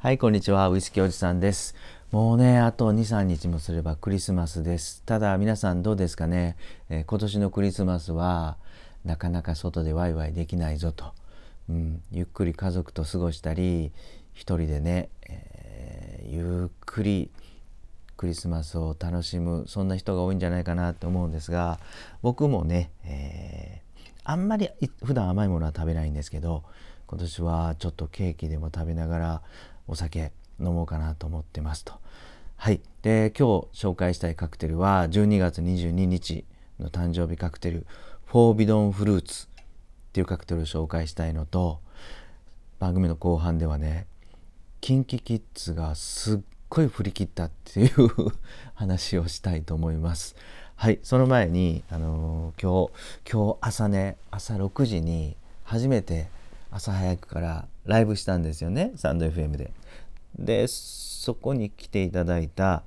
はい、こんにちは。ウイスキーおじさんです。もうね、あと2、3日もすればクリスマスです。ただ皆さんどうですかね、えー、今年のクリスマスはなかなか外でワイワイできないぞと。うん、ゆっくり家族と過ごしたり、一人でね、えー、ゆっくりクリスマスを楽しむ、そんな人が多いんじゃないかなと思うんですが、僕もね、えー、あんまり普段甘いものは食べないんですけど、今年はちょっとケーキでも食べながらお酒飲もうかなと思ってますと。はい。で、今日紹介したいカクテルは12月22日の誕生日カクテルフォービドンフルーツっていうカクテルを紹介したいのと番組の後半ではね KinKiKids がすっごい振り切ったっていう 話をしたいと思います。はい、その前に、あのー、今日今日朝ね朝6時に初めて朝早くからライブしたんですよねサンド FM で。でそこに来ていただいた、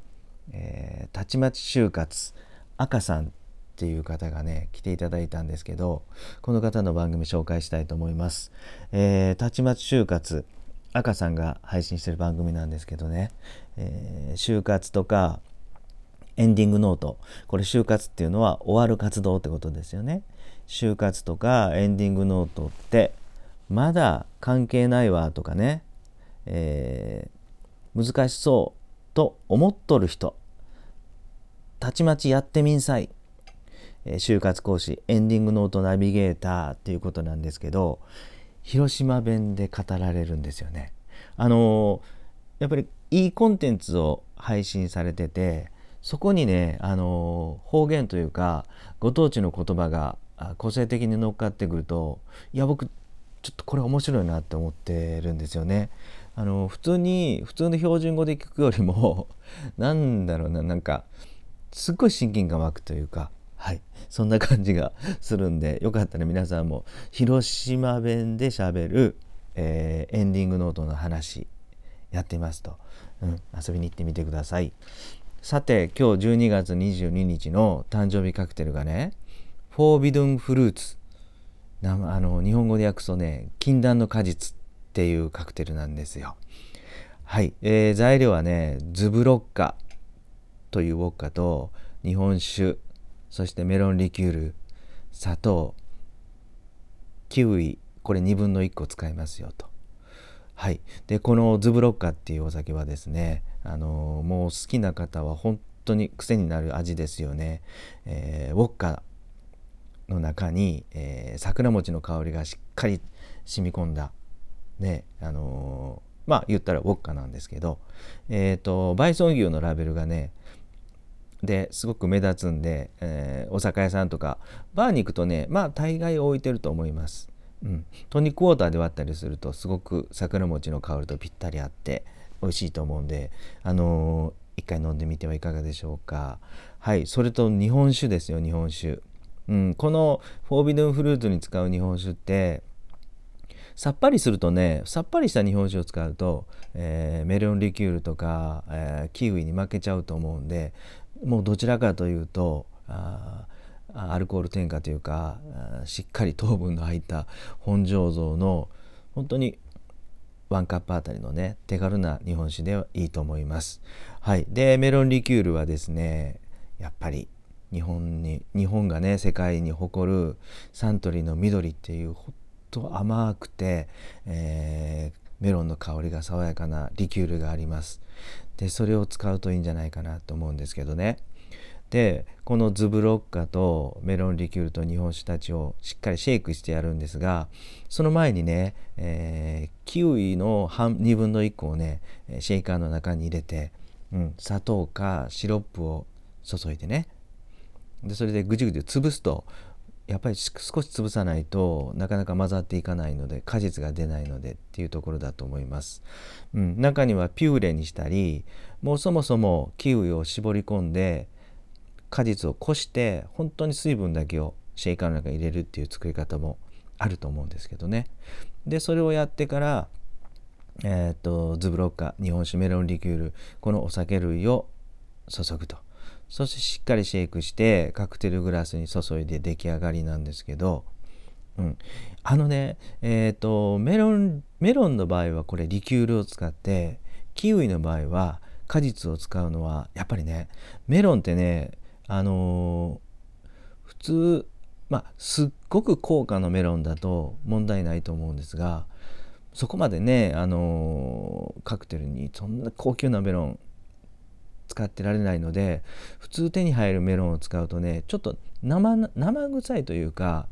えー、たちまち就活赤さんっていう方がね来ていただいたんですけどこの方の番組紹介したいと思います。えー、たちまち就活赤さんが配信してる番組なんですけどね、えー、就活とかエンディングノートこれ就活っていうのは終わる活動ってことですよね。就活とかエンディングノートってまだ関係ないわとかね、えー、難しそうと思っとる人たちまちやってみんさい、えー、就活講師エンディングノートナビゲーターっていうことなんですけど広島弁で語られるんですよね。あのー、やっぱりいいコンテンツを配信されててそこにね、あの方言というかご当地の言葉が個性的に乗っかってくるといや僕ちょっとこれ面白いなって思ってるんですよね。あの普通に普通の標準語で聞くよりも なんだろうななんかすっごい親近感湧くというかはいそんな感じがするんでよかったら皆さんも広島弁でしゃべる、えー、エンディングノートの話やってますと、うん、遊びに行ってみてください。さて今日12月22日の誕生日カクテルがねフォービドゥンフルーツあの日本語で訳すとね禁断の果実。っていうカクテルなんですよ。はい、えー、材料はねズブロッカというウォッカと日本酒そしてメロンリキュール砂糖キウイこれ2分の1個使いますよと。はい、でこのズブロッカっていうお酒はですねあのもう好きな方は本当に癖になる味ですよね。えー、ウォッカの中に、えー、桜餅の香りがしっかり染み込んだねあのー、まあ言ったらウォッカなんですけどえっ、ー、とバイソン牛のラベルがねですごく目立つんで、えお酒屋さんとかバーに行くとねまあ大概置いてると思います。うん、トニックウォーターで割ったりするとすごく桜餅の香りとぴったり合って美味しいと思うんであのー、一回飲んでみてはいかがでしょうか。はいそれと日本酒ですよ日本酒。うん、このフォービドゥンフルーツに使う日本酒ってさっぱりするとねさっぱりした日本酒を使うと、えー、メロンリキュールとか、えー、キウイに負けちゃうと思うんでもうどちらかというとあアルコール添加というかしっかり糖分の入った本醸造の本当にワンカップあたりのね手軽な日本酒ではいいと思います。はい、でメロンリキュールはですねやっぱり日本に日本がね世界に誇るサントリーの緑っていうほんと甘くて、えー、メロンの香りが爽やかなリキュールがあります。でそれを使うといいんじゃないかなと思うんですけどね。でこのズブロッカとメロンリキュールと日本酒たちをしっかりシェイクしてやるんですがその前にね、えー、キウイの半2分の1個をねシェイカーの中に入れて、うん、砂糖かシロップを注いでね。でそれでぐじぐじ潰すとやっぱり少し潰さないとなかなか混ざっていかないので果実が出ないのでっていうところだと思います、うん、中にはピューレにしたりもうそもそもキウイを絞り込んで果実をこして本当に水分だけをシェイカーの中に入れるっていう作り方もあると思うんですけどね。でそれをやってからえー、っとズブロッカ日本酒メロンリキュールこのお酒類を注ぐと。そしてしっかりシェイクしてカクテルグラスに注いで出来上がりなんですけど、うん、あのねえっ、ー、とメロンメロンの場合はこれリキュールを使ってキウイの場合は果実を使うのはやっぱりねメロンってねあのー、普通まあすっごく高価なメロンだと問題ないと思うんですがそこまでねあのー、カクテルにそんな高級なメロン使ってられないので普通手に入るメロンを使うとねちょっと生生臭いというか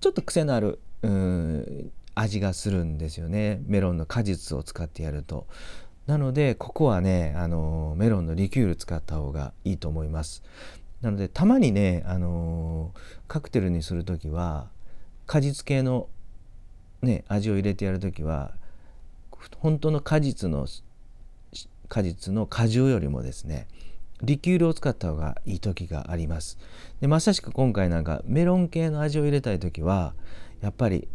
ちょっと癖のあるうん味がするんですよねメロンの果実を使ってやると。なのでここはねあのメロンのリキュール使った方がいいと思います。なのでたまにねあのカクテルにする時は果実系のね味を入れてやる時は本当の果実の果実の果汁よりもですねリキュールを使った方がいい時があります。でまさしく今回なんかメロン系の味を入れたい時はやっぱり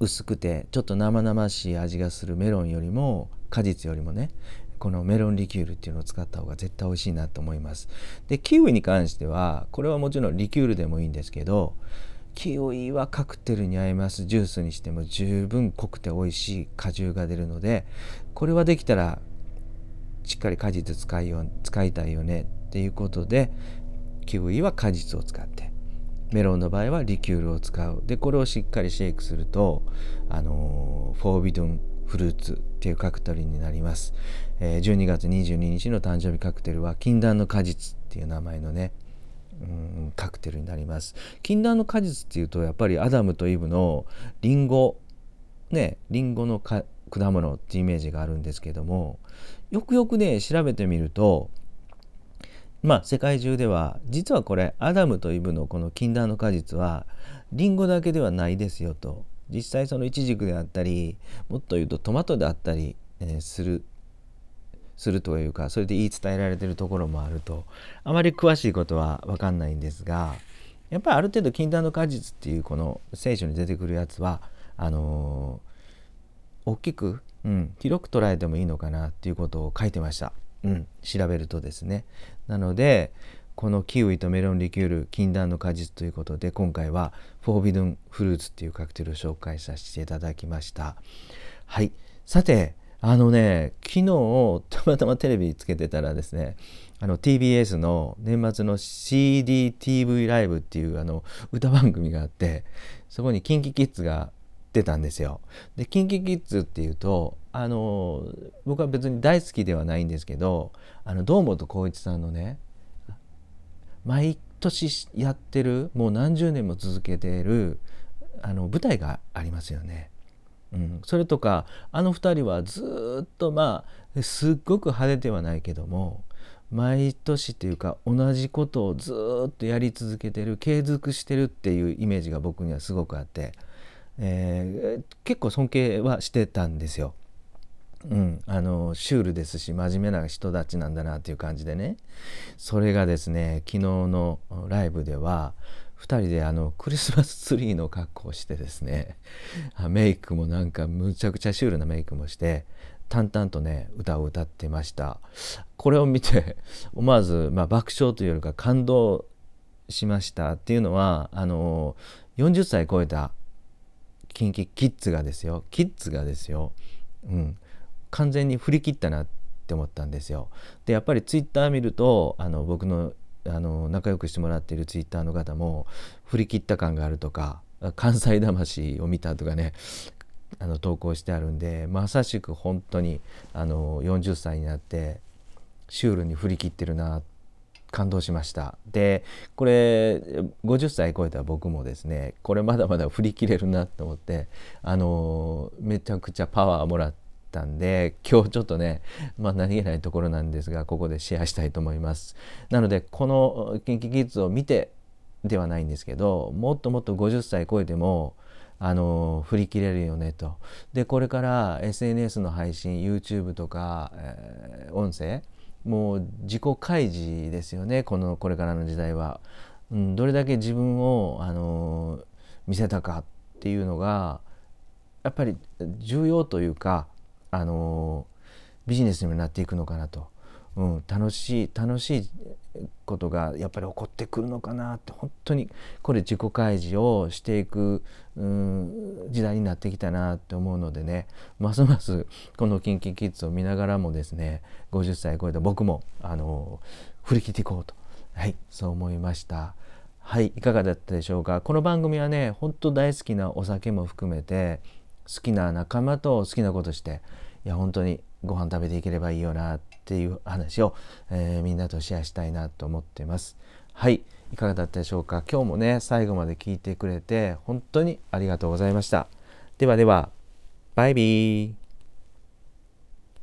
薄くてちょっと生々しい味がするメロンよりも果実よりもねこのメロンリキュールっていうのを使った方が絶対美味しいなと思います。でキウイに関してはこれはもちろんリキュールでもいいんですけどキウイはカクテルに合います。ジュースにしても十分濃くて美味しい果汁が出るのでこれはできたらしっかり果実使いよ使いたいよねっていうことでキウイは果実を使ってメロンの場合はリキュールを使う。でこれをしっかりシェイクするとあのフォービドンフルーツっていうカクテルになります、えー、12月22日の誕生日カクテルは禁断の果実っていう名前のねカクテルになります。禁断の果実っていうとやっぱりアダムとイブのリンゴねリンゴの果物ってイメージがあるんですけどもよくよくね調べてみるとまあ世界中では実はこれアダムとイブのこの禁断の果実はリンゴだけではないですよと。実際そのイチジクであったりもっと言うとトマトであったり、えー、するするというかそれで言い伝えられてるところもあると。あまり詳しいことは分かんないんですがやっぱりある程度禁断の果実っていうこの聖書に出てくるやつはあのー、大きくうん、広く捉えてもいいのかなっていうことを書いてました、うん、調べるとですね。なのでこのキウイとメロンリキュール禁断の果実ということで今回はフォービドゥンフルーツっていうカクテルを紹介させていただきました。はい。さてあのね昨日たまたまテレビつけてたらですねあの TBS の年末の CDTV ライブっていうあの歌番組があってそこに KinKiKids が出たんですよ。で KinKiKids っていうとあの僕は別に大好きではないんですけどあの堂本光一さんのね毎年やってるもう何十年も続けてるあの舞台がありますよね。うん、それとかあの2人はずっとまあすっごく派手ではないけども毎年っていうか同じことをずっとやり続けてる継続してるっていうイメージが僕にはすごくあって、えー、結構尊敬はしてたんですよ。うん、あのシュールですし真面目な人たちなんだなっていう感じでねそれがですね昨日のライブでは2人であのクリスマスツリーの格好をしてですねメイクもなんかむちゃくちゃシュールなメイクもして淡々とね歌を歌ってましたこれを見て思わず、まあ、爆笑というよりか感動しましたっていうのはあの40歳超えたキンキキッズがですよ。キッズがですよ、うん、完全に振り切ったなって思ったんですよ。でやっぱりツイッター見るとあの僕のあの仲良くしてもらっているツイッターの方も振り切った感があるとか関西魂を見たとかねあの投稿してあるんでまさしく本当にあの40歳になってシュールに振り切ってるな感動しました。でこれ50歳超えた僕もですねこれまだまだ振り切れるなと思ってあのめちゃくちゃパワーもらったんで今日ちょっとね、まあ、何気ないところなんですがここでシェアしたいと思います。なのでこの KinKiKids を見てではないんですけどもっともっと50歳超えてもあの振り切れるよねと。でこれから SNS の配信 YouTube とか、えー、音声もう自己開示ですよねこのこれからの時代は、うん、どれだけ自分をあの見せたかっていうのがやっぱり重要というかあのビジネスにもなっていくのかなと。うん、楽しい楽しいことがやっぱり起こってくるのかなって本当にこれ自己開示をしていく、うん、時代になってきたなって思うのでねますますこの KinKiKids を見ながらもですね50歳超えた僕もあの振り切っていこうと、はい、そう思いました。はい、いかがだったでしょうか。この番組はね、本当大好きなお酒も含めて、好きな仲間と好きなことして、いや、本当にご飯食べていければいいよなっていう話を、えー、みんなとシェアしたいなと思ってます。はい、いかがだったでしょうか？今日もね、最後まで聞いてくれて、本当にありがとうございました。ではでは、バイビー。